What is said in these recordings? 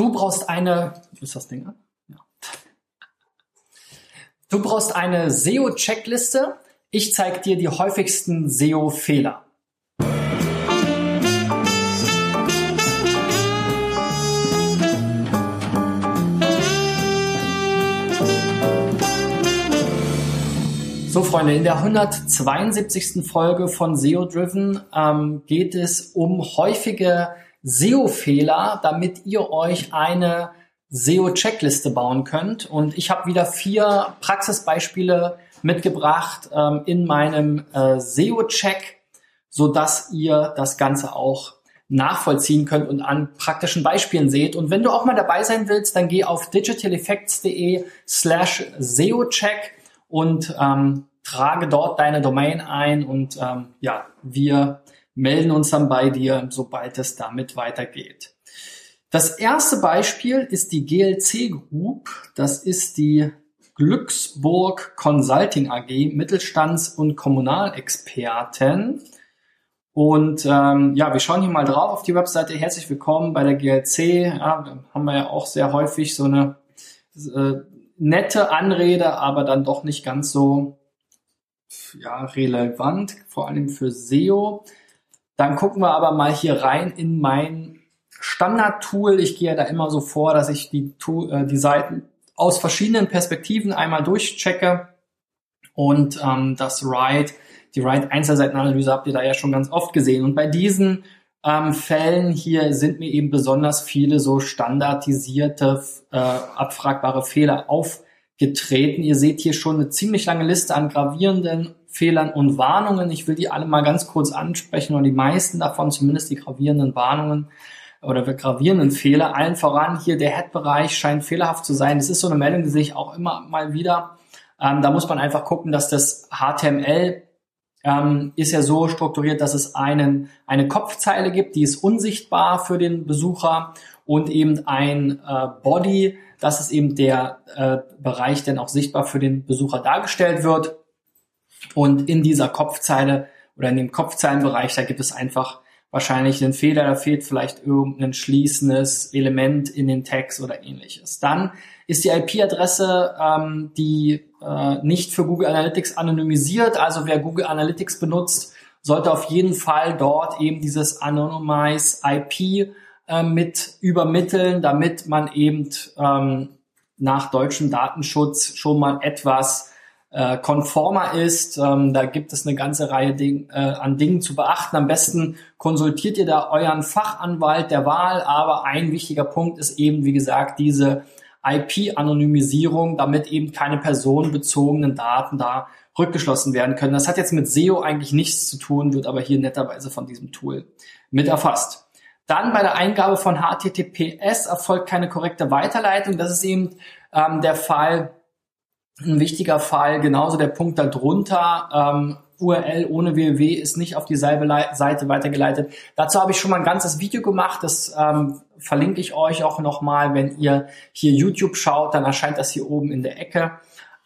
Du brauchst eine, ist das Ding an? Ja. Du brauchst eine SEO-Checkliste. Ich zeige dir die häufigsten SEO-Fehler. So, Freunde, in der 172. Folge von SEO Driven ähm, geht es um häufige SEO-Fehler, damit ihr euch eine SEO-Checkliste bauen könnt. Und ich habe wieder vier Praxisbeispiele mitgebracht ähm, in meinem äh, SEO-Check, so dass ihr das Ganze auch nachvollziehen könnt und an praktischen Beispielen seht. Und wenn du auch mal dabei sein willst, dann geh auf digitaleffects.de slash SEO-Check und ähm, trage dort deine Domain ein und ähm, ja, wir melden uns dann bei dir, sobald es damit weitergeht. Das erste Beispiel ist die GLC Group. Das ist die Glücksburg Consulting AG, Mittelstands- und Kommunalexperten. Und ähm, ja, wir schauen hier mal drauf auf die Webseite. Herzlich willkommen bei der GLC. Ja, haben wir ja auch sehr häufig so eine äh, nette Anrede, aber dann doch nicht ganz so ja, relevant, vor allem für SEO. Dann gucken wir aber mal hier rein in mein Standard-Tool. Ich gehe da immer so vor, dass ich die, äh, die Seiten aus verschiedenen Perspektiven einmal durchchecke und ähm, das Write, die Write-Einzelseitenanalyse habt ihr da ja schon ganz oft gesehen. Und bei diesen ähm, Fällen hier sind mir eben besonders viele so standardisierte, äh, abfragbare Fehler aufgetreten. Ihr seht hier schon eine ziemlich lange Liste an gravierenden Fehlern und Warnungen. Ich will die alle mal ganz kurz ansprechen oder die meisten davon, zumindest die gravierenden Warnungen oder gravierenden Fehler. Allen voran hier der Head-Bereich scheint fehlerhaft zu sein. Das ist so eine Meldung, die sehe ich auch immer mal wieder. Ähm, da muss man einfach gucken, dass das HTML ähm, ist ja so strukturiert, dass es einen, eine Kopfzeile gibt, die ist unsichtbar für den Besucher und eben ein äh, Body, das ist eben der äh, Bereich, der auch sichtbar für den Besucher dargestellt wird. Und in dieser Kopfzeile oder in dem Kopfzeilenbereich, da gibt es einfach wahrscheinlich einen Fehler, da fehlt vielleicht irgendein schließendes Element in den Text oder ähnliches. Dann ist die IP-Adresse, ähm, die äh, nicht für Google Analytics anonymisiert. Also wer Google Analytics benutzt, sollte auf jeden Fall dort eben dieses Anonymize IP äh, mit übermitteln, damit man eben ähm, nach deutschem Datenschutz schon mal etwas äh, konformer ist. Ähm, da gibt es eine ganze Reihe Ding, äh, an Dingen zu beachten. Am besten konsultiert ihr da euren Fachanwalt der Wahl, aber ein wichtiger Punkt ist eben, wie gesagt, diese IP-Anonymisierung, damit eben keine personenbezogenen Daten da rückgeschlossen werden können. Das hat jetzt mit SEO eigentlich nichts zu tun, wird aber hier netterweise von diesem Tool mit erfasst. Dann bei der Eingabe von HTTPS erfolgt keine korrekte Weiterleitung. Das ist eben ähm, der Fall, ein wichtiger Fall, genauso der Punkt darunter, ähm, URL ohne www ist nicht auf dieselbe Seite weitergeleitet. Dazu habe ich schon mal ein ganzes Video gemacht, das ähm, verlinke ich euch auch nochmal. Wenn ihr hier YouTube schaut, dann erscheint das hier oben in der Ecke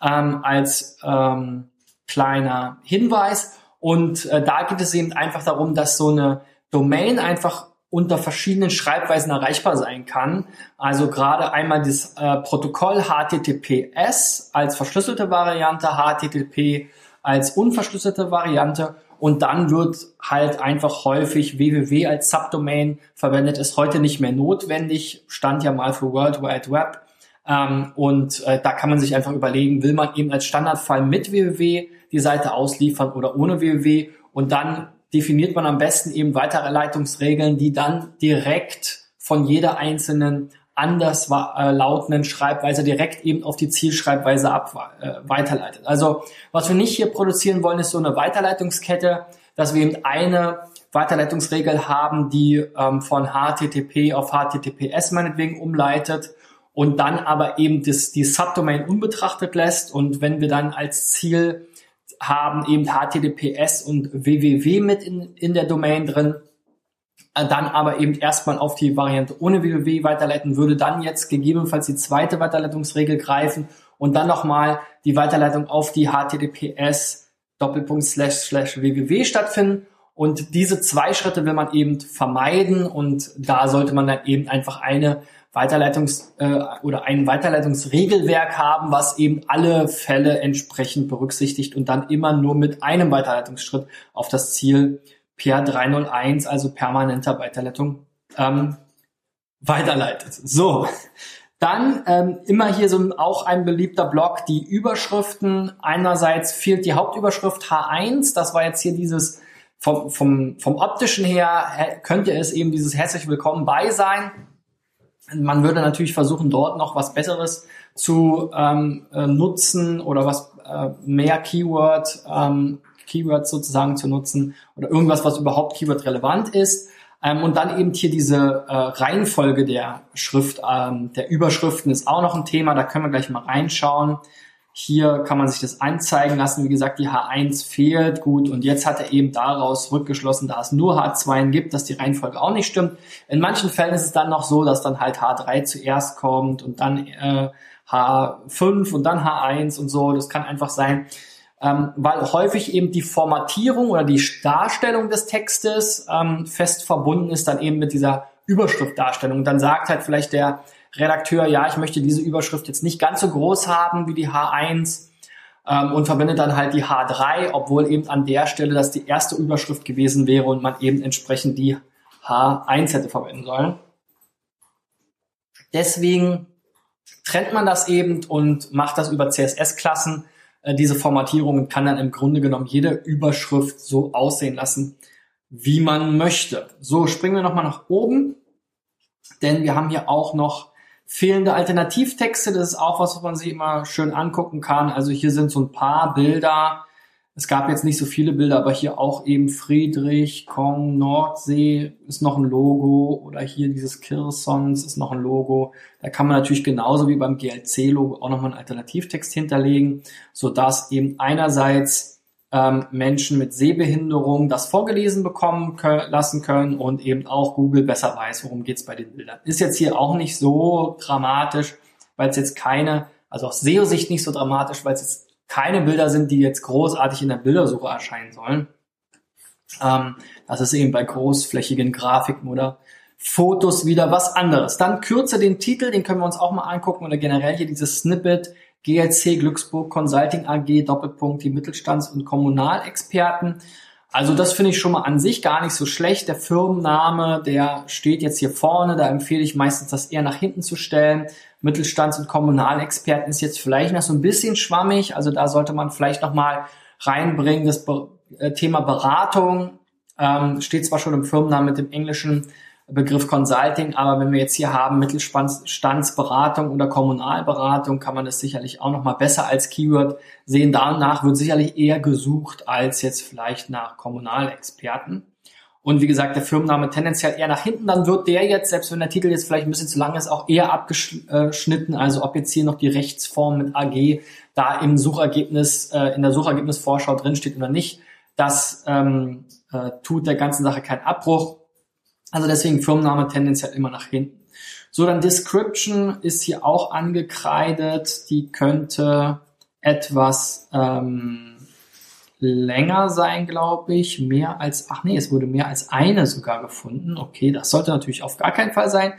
ähm, als ähm, kleiner Hinweis. Und äh, da geht es eben einfach darum, dass so eine Domain einfach unter verschiedenen Schreibweisen erreichbar sein kann. Also gerade einmal das äh, Protokoll HTTPS als verschlüsselte Variante, HTTP als unverschlüsselte Variante und dann wird halt einfach häufig www als Subdomain verwendet. Ist heute nicht mehr notwendig, stand ja mal für World Wide Web. Ähm, und äh, da kann man sich einfach überlegen, will man eben als Standardfall mit www die Seite ausliefern oder ohne www und dann definiert man am besten eben weitere Leitungsregeln, die dann direkt von jeder einzelnen anders äh, lautenden Schreibweise direkt eben auf die Zielschreibweise ab, äh, weiterleitet. Also was wir nicht hier produzieren wollen, ist so eine Weiterleitungskette, dass wir eben eine Weiterleitungsregel haben, die ähm, von HTTP auf HTTPS meinetwegen umleitet und dann aber eben das, die Subdomain unbetrachtet lässt und wenn wir dann als Ziel haben eben HTTPS und www mit in, in der Domain drin, äh, dann aber eben erstmal auf die Variante ohne www weiterleiten, würde dann jetzt gegebenenfalls die zweite Weiterleitungsregel greifen und dann nochmal die Weiterleitung auf die HTTPS Doppelpunkt slash slash www stattfinden. Und diese zwei Schritte will man eben vermeiden und da sollte man dann eben einfach eine Weiterleitungs- äh, oder ein Weiterleitungsregelwerk haben, was eben alle Fälle entsprechend berücksichtigt und dann immer nur mit einem Weiterleitungsschritt auf das Ziel per 301, also permanenter Weiterleitung, ähm, weiterleitet. So, dann ähm, immer hier so auch ein beliebter Block, die Überschriften. Einerseits fehlt die Hauptüberschrift H1, das war jetzt hier dieses vom, vom, vom optischen her könnte es eben dieses herzlich willkommen bei sein. Man würde natürlich versuchen, dort noch was Besseres zu ähm, äh, nutzen oder was äh, mehr Keyword, ähm, Keywords sozusagen zu nutzen oder irgendwas, was überhaupt Keyword relevant ist. Ähm, und dann eben hier diese äh, Reihenfolge der Schrift, ähm, der Überschriften ist auch noch ein Thema. Da können wir gleich mal reinschauen. Hier kann man sich das anzeigen lassen. Wie gesagt, die H1 fehlt. Gut. Und jetzt hat er eben daraus rückgeschlossen, da es nur H2 gibt, dass die Reihenfolge auch nicht stimmt. In manchen Fällen ist es dann noch so, dass dann halt H3 zuerst kommt und dann äh, H5 und dann H1 und so. Das kann einfach sein, ähm, weil häufig eben die Formatierung oder die Darstellung des Textes ähm, fest verbunden ist dann eben mit dieser Überschriftdarstellung. Dann sagt halt vielleicht der Redakteur, ja, ich möchte diese Überschrift jetzt nicht ganz so groß haben wie die H1 ähm, und verwendet dann halt die H3, obwohl eben an der Stelle das die erste Überschrift gewesen wäre und man eben entsprechend die H1 hätte verwenden sollen. Deswegen trennt man das eben und macht das über CSS-Klassen äh, diese Formatierung und kann dann im Grunde genommen jede Überschrift so aussehen lassen, wie man möchte. So, springen wir nochmal nach oben, denn wir haben hier auch noch fehlende Alternativtexte. Das ist auch was, was man sich immer schön angucken kann. Also hier sind so ein paar Bilder, es gab jetzt nicht so viele Bilder, aber hier auch eben Friedrich, Kong, Nordsee ist noch ein Logo oder hier dieses Kirsons ist noch ein Logo. Da kann man natürlich genauso wie beim GLC-Logo auch nochmal einen Alternativtext hinterlegen, so dass eben einerseits ähm, Menschen mit Sehbehinderung das vorgelesen bekommen können, lassen können und eben auch Google besser weiß, worum geht's bei den Bildern. Ist jetzt hier auch nicht so dramatisch, weil es jetzt keine, also aus SEO-Sicht nicht so dramatisch, weil es jetzt keine Bilder sind, die jetzt großartig in der Bildersuche erscheinen sollen. Ähm, das ist eben bei großflächigen Grafiken oder Fotos wieder was anderes. Dann kürze den Titel, den können wir uns auch mal angucken oder generell hier dieses Snippet GLC Glücksburg Consulting AG Doppelpunkt die Mittelstands- und Kommunalexperten. Also das finde ich schon mal an sich gar nicht so schlecht. Der Firmenname, der steht jetzt hier vorne. Da empfehle ich meistens, das eher nach hinten zu stellen. Mittelstands- und Kommunalexperten ist jetzt vielleicht noch so ein bisschen schwammig. Also da sollte man vielleicht noch mal reinbringen, das äh, Thema Beratung ähm, steht zwar schon im Firmennamen mit dem englischen Begriff Consulting, aber wenn wir jetzt hier haben Mittelstandsberatung oder Kommunalberatung, kann man das sicherlich auch noch mal besser als Keyword sehen. Danach wird sicherlich eher gesucht als jetzt vielleicht nach Kommunalexperten. Und wie gesagt, der Firmenname tendenziell eher nach hinten, dann wird der jetzt, selbst wenn der Titel jetzt vielleicht ein bisschen zu lang ist, auch eher abgeschnitten. Also ob jetzt hier noch die Rechtsform mit AG da im Suchergebnis, äh, in der Suchergebnisvorschau drinsteht oder nicht, das ähm, äh, tut der ganzen Sache keinen Abbruch. Also deswegen Firmenname tendenziell immer nach hinten. So, dann Description ist hier auch angekreidet. Die könnte etwas ähm, länger sein, glaube ich. Mehr als, ach nee, es wurde mehr als eine sogar gefunden. Okay, das sollte natürlich auf gar keinen Fall sein.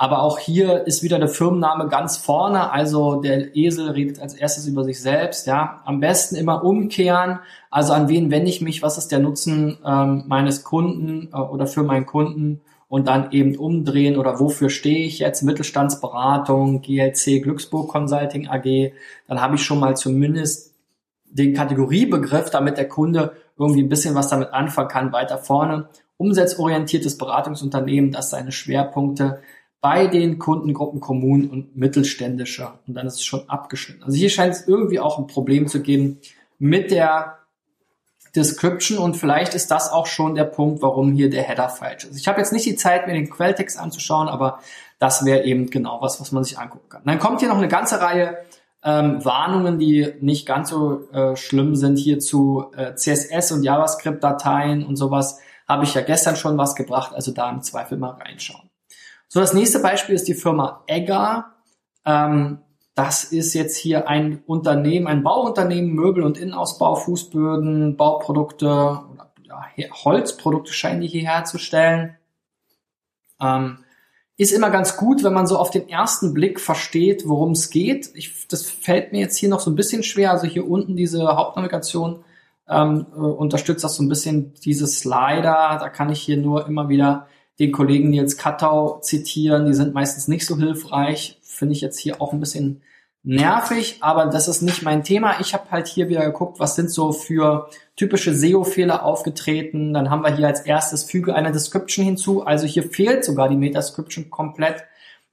Aber auch hier ist wieder der Firmenname ganz vorne. Also der Esel redet als erstes über sich selbst. Ja, am besten immer umkehren. Also an wen wende ich mich? Was ist der Nutzen ähm, meines Kunden äh, oder für meinen Kunden? Und dann eben umdrehen oder wofür stehe ich jetzt? Mittelstandsberatung, GLC Glücksburg Consulting AG. Dann habe ich schon mal zumindest den Kategoriebegriff, damit der Kunde irgendwie ein bisschen was damit anfangen kann, weiter vorne. Umsatzorientiertes Beratungsunternehmen, das seine Schwerpunkte bei den Kundengruppen Kommunen und mittelständischer. Und dann ist es schon abgeschnitten. Also hier scheint es irgendwie auch ein Problem zu geben mit der Description und vielleicht ist das auch schon der Punkt, warum hier der Header falsch ist. Ich habe jetzt nicht die Zeit, mir den Quelltext anzuschauen, aber das wäre eben genau was, was man sich angucken kann. Dann kommt hier noch eine ganze Reihe ähm, Warnungen, die nicht ganz so äh, schlimm sind hier zu äh, CSS und JavaScript-Dateien und sowas, habe ich ja gestern schon was gebracht, also da im Zweifel mal reinschauen. So, das nächste Beispiel ist die Firma Egger. Ähm, das ist jetzt hier ein Unternehmen, ein Bauunternehmen, Möbel- und Innenausbau, Fußböden, Bauprodukte Holzprodukte scheinen die hier herzustellen. Ähm, ist immer ganz gut, wenn man so auf den ersten Blick versteht, worum es geht. Ich, das fällt mir jetzt hier noch so ein bisschen schwer. Also hier unten diese Hauptnavigation ähm, äh, unterstützt das so ein bisschen diese Slider. Da kann ich hier nur immer wieder den Kollegen Nils Kattau zitieren. Die sind meistens nicht so hilfreich. Finde ich jetzt hier auch ein bisschen nervig, aber das ist nicht mein Thema. Ich habe halt hier wieder geguckt, was sind so für typische SEO-Fehler aufgetreten. Dann haben wir hier als erstes füge eine Description hinzu. Also hier fehlt sogar die Meta-Description komplett.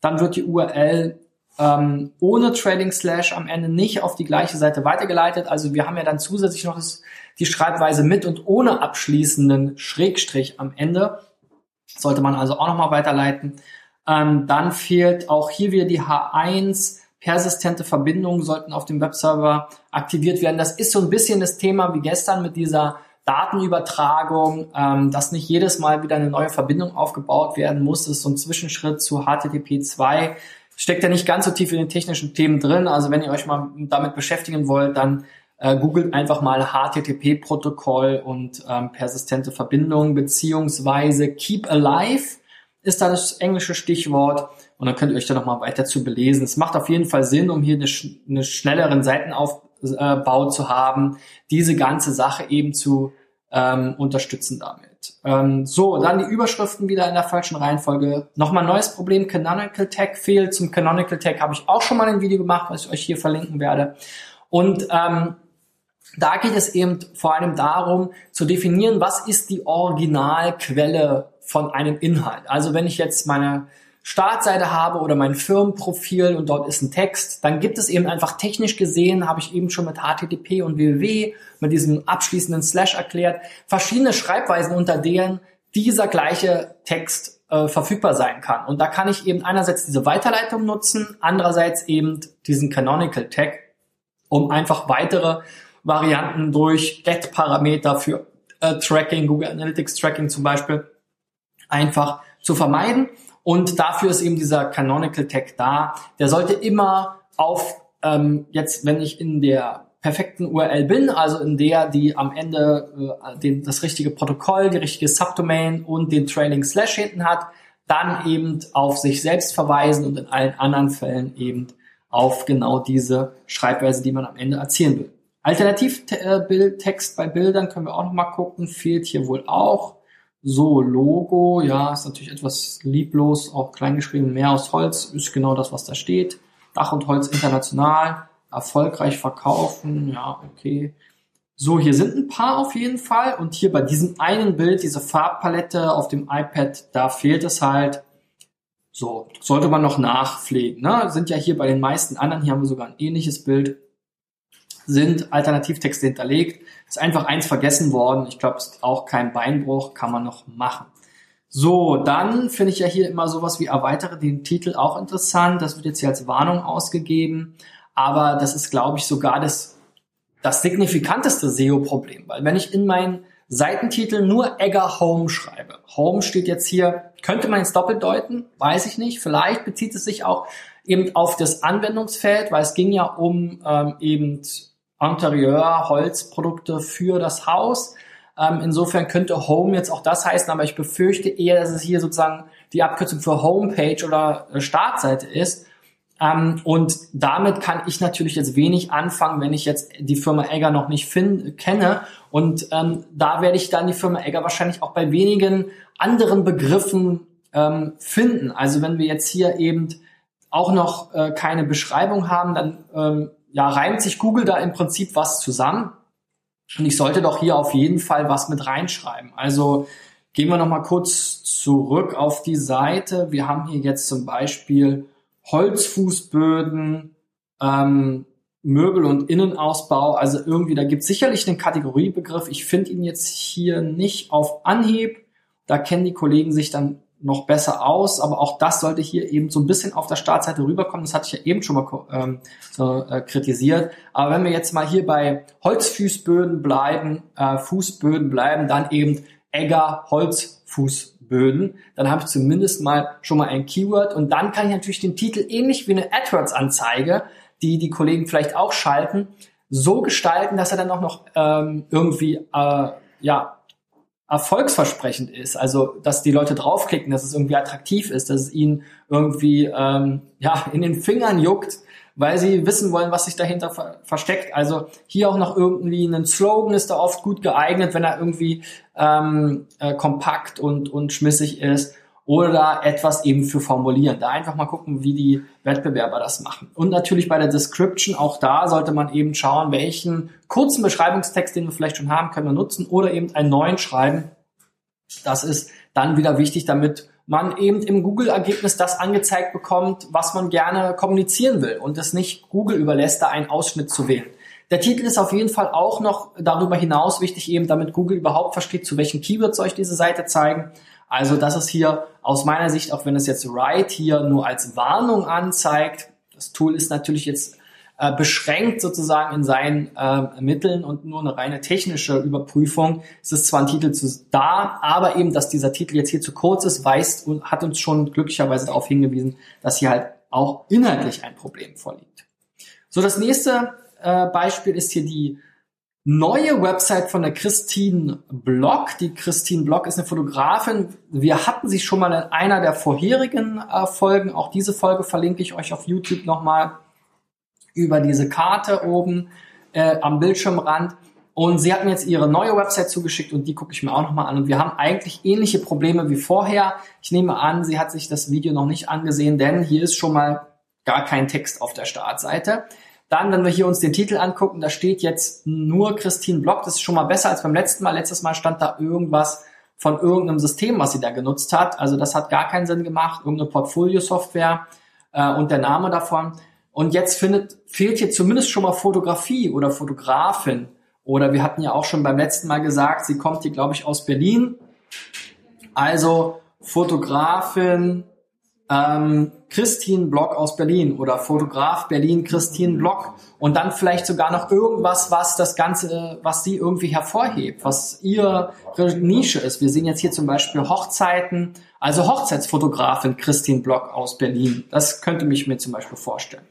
Dann wird die URL ähm, ohne Trading Slash am Ende nicht auf die gleiche Seite weitergeleitet. Also wir haben ja dann zusätzlich noch das, die Schreibweise mit und ohne abschließenden Schrägstrich am Ende. Sollte man also auch nochmal weiterleiten. Ähm, dann fehlt auch hier wieder die H1 persistente Verbindungen sollten auf dem Webserver aktiviert werden. Das ist so ein bisschen das Thema wie gestern mit dieser Datenübertragung, ähm, dass nicht jedes Mal wieder eine neue Verbindung aufgebaut werden muss. Das ist so ein Zwischenschritt zu HTTP 2. Steckt ja nicht ganz so tief in den technischen Themen drin. Also wenn ihr euch mal damit beschäftigen wollt, dann äh, googelt einfach mal HTTP-Protokoll und ähm, persistente Verbindungen beziehungsweise Keep Alive ist da das englische Stichwort. Und dann könnt ihr euch da nochmal weiter zu belesen. Es macht auf jeden Fall Sinn, um hier eine, eine schnelleren Seitenaufbau zu haben, diese ganze Sache eben zu ähm, unterstützen damit. Ähm, so, dann die Überschriften wieder in der falschen Reihenfolge. Nochmal neues Problem, Canonical Tag fehlt. Zum Canonical Tag habe ich auch schon mal ein Video gemacht, was ich euch hier verlinken werde. Und ähm, da geht es eben vor allem darum, zu definieren, was ist die Originalquelle von einem Inhalt. Also wenn ich jetzt meine Startseite habe oder mein Firmenprofil und dort ist ein Text, dann gibt es eben einfach technisch gesehen, habe ich eben schon mit HTTP und www, mit diesem abschließenden Slash erklärt, verschiedene Schreibweisen, unter denen dieser gleiche Text äh, verfügbar sein kann. Und da kann ich eben einerseits diese Weiterleitung nutzen, andererseits eben diesen Canonical Tag, um einfach weitere Varianten durch Get-Parameter für äh, Tracking, Google Analytics Tracking zum Beispiel, einfach zu vermeiden. Und dafür ist eben dieser Canonical Tag da. Der sollte immer auf, ähm, jetzt wenn ich in der perfekten URL bin, also in der, die am Ende äh, den, das richtige Protokoll, die richtige Subdomain und den Trailing Slash hinten hat, dann eben auf sich selbst verweisen und in allen anderen Fällen eben auf genau diese Schreibweise, die man am Ende erzielen will. Alternativtext bei Bildern können wir auch noch mal gucken, fehlt hier wohl auch. So, Logo, ja, ist natürlich etwas lieblos, auch kleingeschrieben, mehr aus Holz, ist genau das, was da steht. Dach und Holz international, erfolgreich verkaufen, ja, okay. So, hier sind ein paar auf jeden Fall. Und hier bei diesem einen Bild, diese Farbpalette auf dem iPad, da fehlt es halt. So, sollte man noch nachpflegen. Ne? Sind ja hier bei den meisten anderen, hier haben wir sogar ein ähnliches Bild sind Alternativtexte hinterlegt. Ist einfach eins vergessen worden. Ich glaube, ist auch kein Beinbruch, kann man noch machen. So, dann finde ich ja hier immer sowas wie erweitere den Titel auch interessant. Das wird jetzt hier als Warnung ausgegeben. Aber das ist, glaube ich, sogar das, das signifikanteste SEO-Problem. Weil wenn ich in meinen Seitentitel nur Egger Home schreibe, Home steht jetzt hier, könnte man jetzt doppelt deuten, weiß ich nicht. Vielleicht bezieht es sich auch eben auf das Anwendungsfeld, weil es ging ja um ähm, eben Interieur, Holzprodukte für das Haus. Ähm, insofern könnte Home jetzt auch das heißen, aber ich befürchte eher, dass es hier sozusagen die Abkürzung für Homepage oder äh, Startseite ist. Ähm, und damit kann ich natürlich jetzt wenig anfangen, wenn ich jetzt die Firma Egger noch nicht find, kenne. Und ähm, da werde ich dann die Firma Egger wahrscheinlich auch bei wenigen anderen Begriffen ähm, finden. Also wenn wir jetzt hier eben auch noch äh, keine Beschreibung haben, dann ähm, ja, reimt sich Google da im Prinzip was zusammen. Und ich sollte doch hier auf jeden Fall was mit reinschreiben. Also gehen wir nochmal kurz zurück auf die Seite. Wir haben hier jetzt zum Beispiel Holzfußböden, ähm, Möbel- und Innenausbau. Also irgendwie, da gibt es sicherlich einen Kategoriebegriff. Ich finde ihn jetzt hier nicht auf Anhieb. Da kennen die Kollegen sich dann noch besser aus, aber auch das sollte hier eben so ein bisschen auf der Startseite rüberkommen. Das hatte ich ja eben schon mal ähm, so, äh, kritisiert. Aber wenn wir jetzt mal hier bei Holzfußböden bleiben, äh, Fußböden bleiben, dann eben Egger Holzfußböden, dann habe ich zumindest mal schon mal ein Keyword und dann kann ich natürlich den Titel ähnlich wie eine AdWords-Anzeige, die die Kollegen vielleicht auch schalten, so gestalten, dass er dann auch noch ähm, irgendwie äh, ja erfolgsversprechend ist. Also, dass die Leute draufklicken, dass es irgendwie attraktiv ist, dass es ihnen irgendwie ähm, ja in den Fingern juckt, weil sie wissen wollen, was sich dahinter ver versteckt. Also hier auch noch irgendwie ein Slogan ist da oft gut geeignet, wenn er irgendwie ähm, äh, kompakt und, und schmissig ist oder etwas eben für formulieren. Da einfach mal gucken, wie die Wettbewerber das machen. Und natürlich bei der Description, auch da sollte man eben schauen, welchen kurzen Beschreibungstext, den wir vielleicht schon haben, können wir nutzen oder eben einen neuen schreiben. Das ist dann wieder wichtig, damit man eben im Google-Ergebnis das angezeigt bekommt, was man gerne kommunizieren will und es nicht Google überlässt, da einen Ausschnitt zu wählen. Der Titel ist auf jeden Fall auch noch darüber hinaus wichtig, eben damit Google überhaupt versteht, zu welchen Keywords soll ich diese Seite zeigen also das ist hier aus meiner Sicht, auch wenn es jetzt Write hier nur als Warnung anzeigt, das Tool ist natürlich jetzt äh, beschränkt sozusagen in seinen äh, Mitteln und nur eine reine technische Überprüfung. Es ist zwar ein Titel zu, da, aber eben, dass dieser Titel jetzt hier zu kurz ist, weist und hat uns schon glücklicherweise darauf hingewiesen, dass hier halt auch inhaltlich ein Problem vorliegt. So, das nächste äh, Beispiel ist hier die neue Website von der Christine Block. Die Christine Block ist eine Fotografin. Wir hatten sie schon mal in einer der vorherigen äh, Folgen. Auch diese Folge verlinke ich euch auf YouTube nochmal über diese Karte oben äh, am Bildschirmrand. Und sie hat mir jetzt ihre neue Website zugeschickt und die gucke ich mir auch nochmal an. Und wir haben eigentlich ähnliche Probleme wie vorher. Ich nehme an, sie hat sich das Video noch nicht angesehen, denn hier ist schon mal gar kein Text auf der Startseite. Dann, wenn wir hier uns den Titel angucken, da steht jetzt nur Christine Block. Das ist schon mal besser als beim letzten Mal. Letztes Mal stand da irgendwas von irgendeinem System, was sie da genutzt hat. Also das hat gar keinen Sinn gemacht. Irgendeine Portfolio-Software äh, und der Name davon. Und jetzt findet, fehlt hier zumindest schon mal Fotografie oder Fotografin. Oder wir hatten ja auch schon beim letzten Mal gesagt, sie kommt hier, glaube ich, aus Berlin. Also Fotografin, ähm, Christine Block aus Berlin oder Fotograf Berlin Christine Block und dann vielleicht sogar noch irgendwas, was das Ganze, was sie irgendwie hervorhebt, was ihre Nische ist. Wir sehen jetzt hier zum Beispiel Hochzeiten, also Hochzeitsfotografin Christine Block aus Berlin. Das könnte mich mir zum Beispiel vorstellen.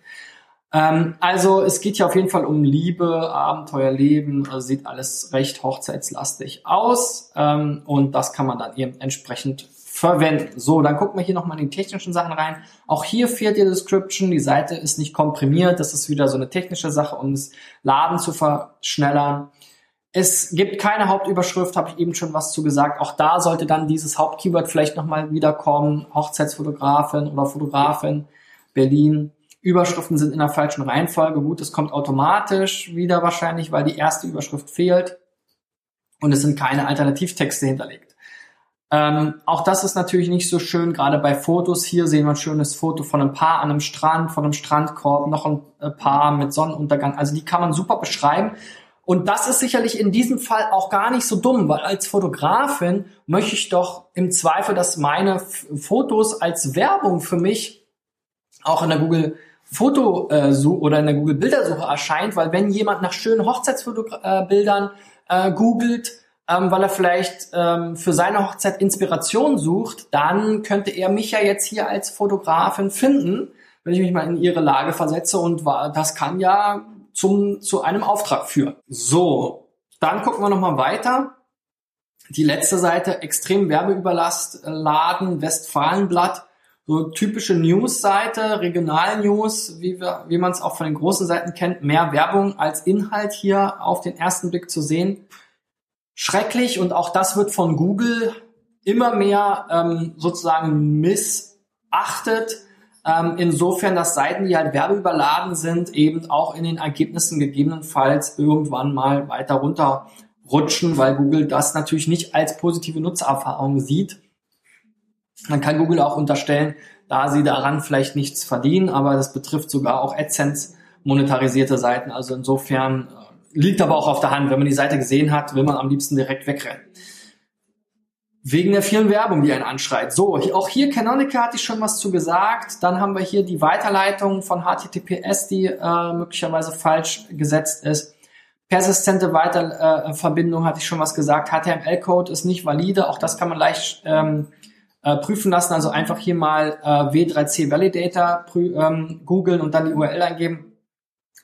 Ähm, also es geht hier auf jeden Fall um Liebe, Abenteuer, Leben, also sieht alles recht hochzeitslastig aus ähm, und das kann man dann eben entsprechend verwenden. So, dann gucken wir hier nochmal in die technischen Sachen rein. Auch hier fehlt die Description. Die Seite ist nicht komprimiert. Das ist wieder so eine technische Sache, um das Laden zu verschnellern. Es gibt keine Hauptüberschrift, habe ich eben schon was zu gesagt. Auch da sollte dann dieses Hauptkeyword vielleicht nochmal wiederkommen. Hochzeitsfotografin oder Fotografin, Berlin. Überschriften sind in der falschen Reihenfolge. Gut, es kommt automatisch wieder wahrscheinlich, weil die erste Überschrift fehlt. Und es sind keine Alternativtexte hinterlegt. Ähm, auch das ist natürlich nicht so schön, gerade bei Fotos. Hier sehen wir ein schönes Foto von einem Paar an einem Strand, von einem Strandkorb, noch ein äh, Paar mit Sonnenuntergang. Also die kann man super beschreiben. Und das ist sicherlich in diesem Fall auch gar nicht so dumm, weil als Fotografin möchte ich doch im Zweifel, dass meine Fotos als Werbung für mich auch in der Google Foto äh, oder in der Google Bildersuche erscheint, weil wenn jemand nach schönen Hochzeitsbildern äh, googelt, ähm, weil er vielleicht ähm, für seine Hochzeit Inspiration sucht, dann könnte er mich ja jetzt hier als Fotografin finden, wenn ich mich mal in ihre Lage versetze und das kann ja zum, zu einem Auftrag führen. So, dann gucken wir nochmal weiter. Die letzte Seite, extrem Werbeüberlast, Laden, Westfalenblatt, so typische News-Seite, Regional-News, wie, wie man es auch von den großen Seiten kennt, mehr Werbung als Inhalt hier auf den ersten Blick zu sehen schrecklich und auch das wird von Google immer mehr ähm, sozusagen missachtet. Ähm, insofern, dass Seiten, die halt werbeüberladen sind, eben auch in den Ergebnissen gegebenenfalls irgendwann mal weiter runterrutschen, weil Google das natürlich nicht als positive Nutzererfahrung sieht. Dann kann Google auch unterstellen, da sie daran vielleicht nichts verdienen, aber das betrifft sogar auch AdSense monetarisierte Seiten. Also insofern liegt aber auch auf der Hand. Wenn man die Seite gesehen hat, will man am liebsten direkt wegrennen. Wegen der vielen Werbung, die einen anschreit. So, auch hier Canonical hatte ich schon was zu gesagt. Dann haben wir hier die Weiterleitung von HTTPS, die äh, möglicherweise falsch gesetzt ist. Persistente Weiterverbindung hatte ich schon was gesagt. HTML-Code ist nicht valide. Auch das kann man leicht ähm, äh, prüfen lassen. Also einfach hier mal äh, W3C Validator ähm, googeln und dann die URL eingeben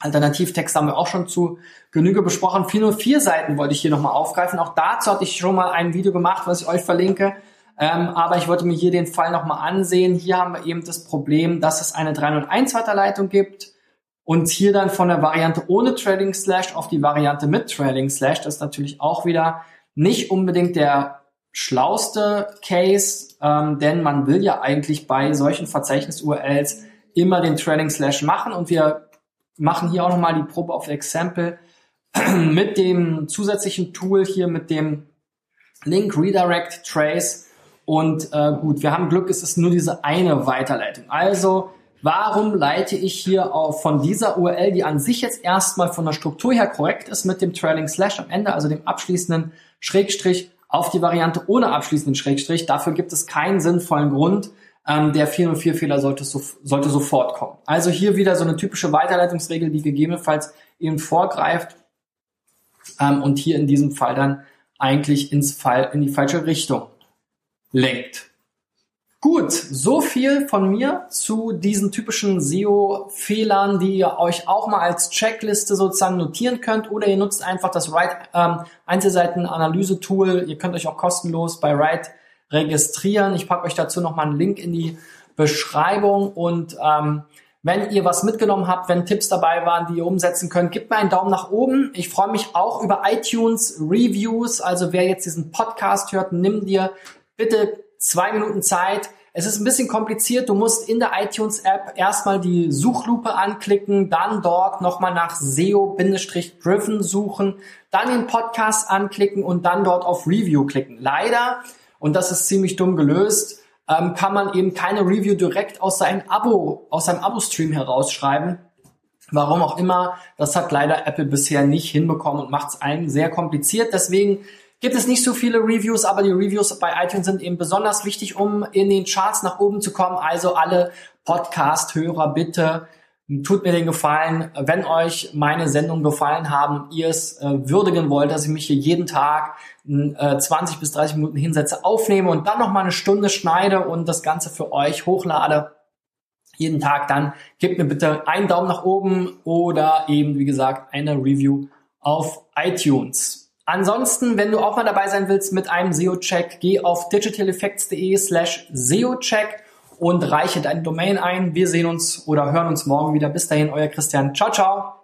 Alternativtext haben wir auch schon zu Genüge besprochen. 404 Seiten wollte ich hier nochmal aufgreifen. Auch dazu hatte ich schon mal ein Video gemacht, was ich euch verlinke. Ähm, aber ich wollte mir hier den Fall nochmal ansehen. Hier haben wir eben das Problem, dass es eine 301 Weiterleitung gibt und hier dann von der Variante ohne Trading Slash auf die Variante mit Trading Slash. Das ist natürlich auch wieder nicht unbedingt der schlauste Case, ähm, denn man will ja eigentlich bei solchen Verzeichnis-URLs immer den Trading Slash machen und wir machen hier auch nochmal die Probe auf Example mit dem zusätzlichen Tool hier mit dem Link Redirect Trace und äh, gut, wir haben Glück, es ist nur diese eine Weiterleitung. Also warum leite ich hier auf von dieser URL, die an sich jetzt erstmal von der Struktur her korrekt ist mit dem Trailing Slash am Ende, also dem abschließenden Schrägstrich, auf die Variante ohne abschließenden Schrägstrich. Dafür gibt es keinen sinnvollen Grund. Ähm, der 404-Fehler sollte, so, sollte sofort kommen. Also hier wieder so eine typische Weiterleitungsregel, die gegebenenfalls eben vorgreift ähm, und hier in diesem Fall dann eigentlich ins Fall, in die falsche Richtung lenkt. Gut, so viel von mir zu diesen typischen SEO-Fehlern, die ihr euch auch mal als Checkliste sozusagen notieren könnt oder ihr nutzt einfach das Write ähm, Einzelseiten-Analyse-Tool. Ihr könnt euch auch kostenlos bei Write registrieren. Ich packe euch dazu nochmal einen Link in die Beschreibung und ähm, wenn ihr was mitgenommen habt, wenn Tipps dabei waren, die ihr umsetzen könnt, gebt mir einen Daumen nach oben. Ich freue mich auch über iTunes Reviews. Also wer jetzt diesen Podcast hört, nimm dir bitte zwei Minuten Zeit. Es ist ein bisschen kompliziert. Du musst in der iTunes-App erstmal die Suchlupe anklicken, dann dort nochmal nach SEO-Driven suchen, dann den Podcast anklicken und dann dort auf Review klicken. Leider, und das ist ziemlich dumm gelöst, ähm, kann man eben keine Review direkt aus seinem Abo, aus seinem Abo-Stream herausschreiben. Warum auch immer, das hat leider Apple bisher nicht hinbekommen und macht es einem sehr kompliziert. Deswegen gibt es nicht so viele Reviews, aber die Reviews bei iTunes sind eben besonders wichtig, um in den Charts nach oben zu kommen. Also alle Podcast-Hörer bitte tut mir den Gefallen, wenn euch meine Sendung gefallen haben, ihr es äh, würdigen wollt, dass ich mich hier jeden Tag äh, 20 bis 30 Minuten hinsetze, aufnehme und dann noch mal eine Stunde schneide und das Ganze für euch hochlade. Jeden Tag dann gebt mir bitte einen Daumen nach oben oder eben, wie gesagt, eine Review auf iTunes. Ansonsten, wenn du auch mal dabei sein willst mit einem SEO-Check, geh auf digitaleffects.de slash SEO-Check und reiche deine Domain ein. Wir sehen uns oder hören uns morgen wieder. Bis dahin, euer Christian. Ciao, ciao.